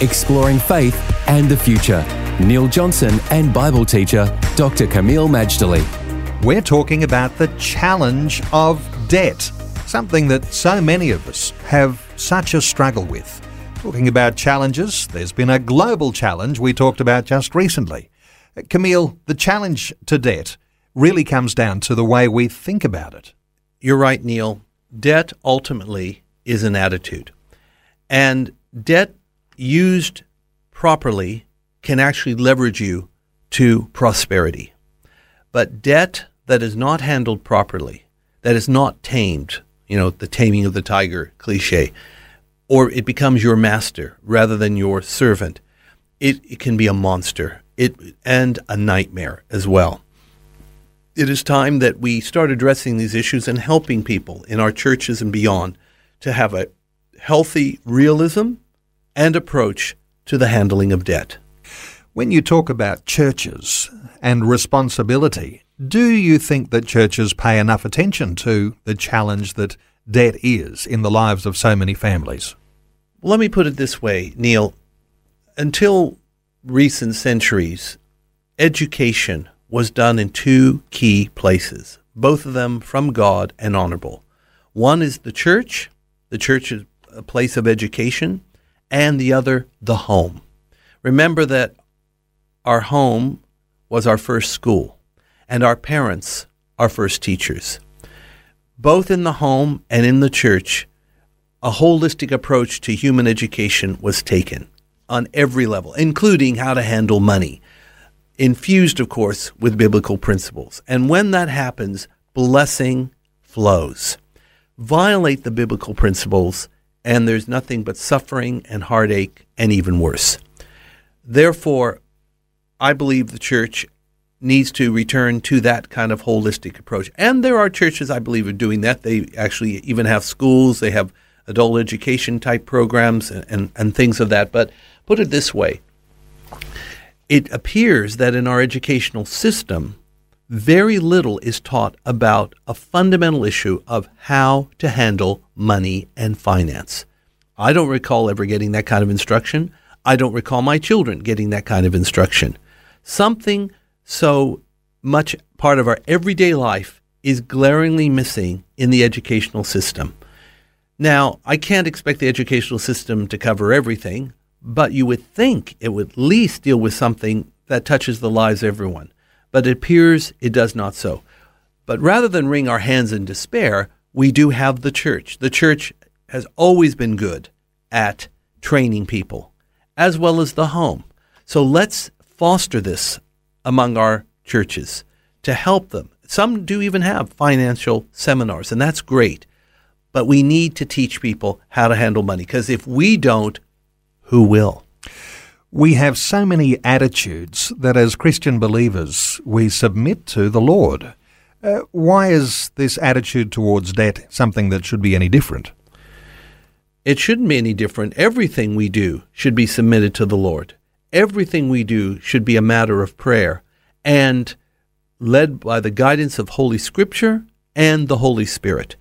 Exploring faith and the future. Neil Johnson and Bible teacher Dr. Kameel Majdali. We're talking about the challenge of debt, something that so many of us have such a struggle with. Talking about challenges, there's been a global challenge we talked about just recently. Uh, Kameel, the challenge to debt really comes down to the way we think about it. You're right, Neil. Debt ultimately is an attitude. And debt used properly can actually leverage you to prosperity. But debt that is not handled properly, that is not tamed, you know, the taming of the tiger cliche, or it becomes your master rather than your servant, it, it can be a monster it, and a nightmare as well. It is time that we start addressing these issues and helping people in our churches and beyond to have a healthy realism and approach to the handling of debt. When you talk about churches and responsibility, do you think that churches pay enough attention to the challenge that debt is in the lives of so many families? Let me put it this way, Neil. Until recent centuries, education was done in two key places, both of them from God and honorable. One is the church, the church is a place of education, and the other, the home. Remember that our home was our first school, and our parents, our first teachers. Both in the home and in the church, a holistic approach to human education was taken on every level, including how to handle money, infused, of course, with biblical principles. And when that happens, blessing flows. Violate the biblical principles, and there's nothing but suffering and heartache, and even worse. Therefore, I believe the church needs to return to that kind of holistic approach. And there are churches, I believe, are doing that. They actually even have schools, they have adult education type programs and, and, and things of that. But put it this way it appears that in our educational system, very little is taught about a fundamental issue of how to handle money and finance. I don't recall ever getting that kind of instruction. I don't recall my children getting that kind of instruction. Something so much part of our everyday life is glaringly missing in the educational system. Now, I can't expect the educational system to cover everything, but you would think it would at least deal with something that touches the lives of everyone but it appears it does not so. But rather than wring our hands in despair, we do have the church. The church has always been good at training people, as well as the home. So let's foster this among our churches to help them. Some do even have financial seminars, and that's great. But we need to teach people how to handle money because if we don't, who will? We have so many attitudes that as Christian believers we submit to the Lord. Uh, why is this attitude towards debt something that should be any different? It shouldn't be any different. Everything we do should be submitted to the Lord. Everything we do should be a matter of prayer and led by the guidance of Holy Scripture and the Holy Spirit.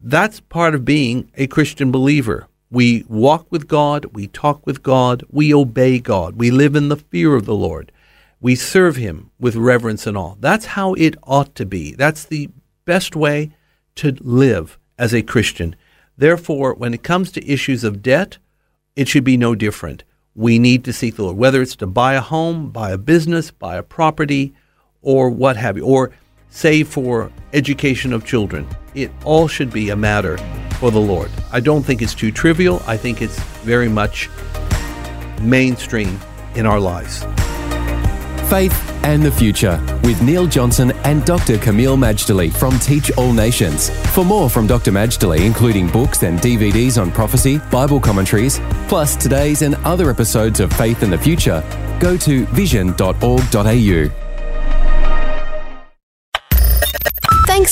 That's part of being a Christian believer. We walk with God, we talk with God, we obey God, we live in the fear of the Lord, we serve Him with reverence and awe. That's how it ought to be. That's the best way to live as a Christian. Therefore, when it comes to issues of debt, it should be no different. We need to seek the Lord, whether it's to buy a home, buy a business, buy a property, or what have you, or save for education of children. It all should be a matter for the Lord. I don't think it's too trivial. I think it's very much mainstream in our lives. Faith and the Future with Neil Johnson and Dr. Kameel Majdali from Teach All Nations. For more from Dr. Majdali, including books and DVDs on prophecy, Bible commentaries, plus today's and other episodes of Faith and the Future, go to vision.org.au.